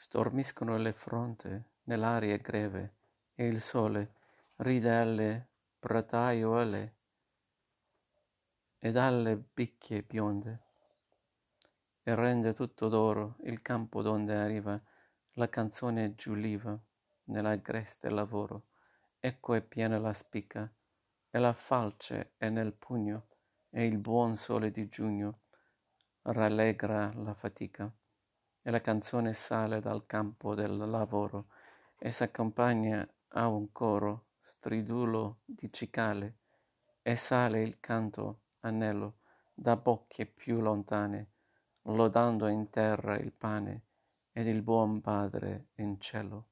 stormiscono le fronte nell'aria greve e il sole ride alle brataiuole ed alle bicchie bionde e rende tutto d'oro il campo donde arriva la canzone giuliva nell'agreste lavoro ecco è piena la spica e la falce è nel pugno e il buon sole di giugno rallegra la fatica e la canzone sale dal campo del lavoro e s'accompagna a un coro stridulo di cicale e sale il canto anello da bocche più lontane lodando in terra il pane ed il buon padre in cielo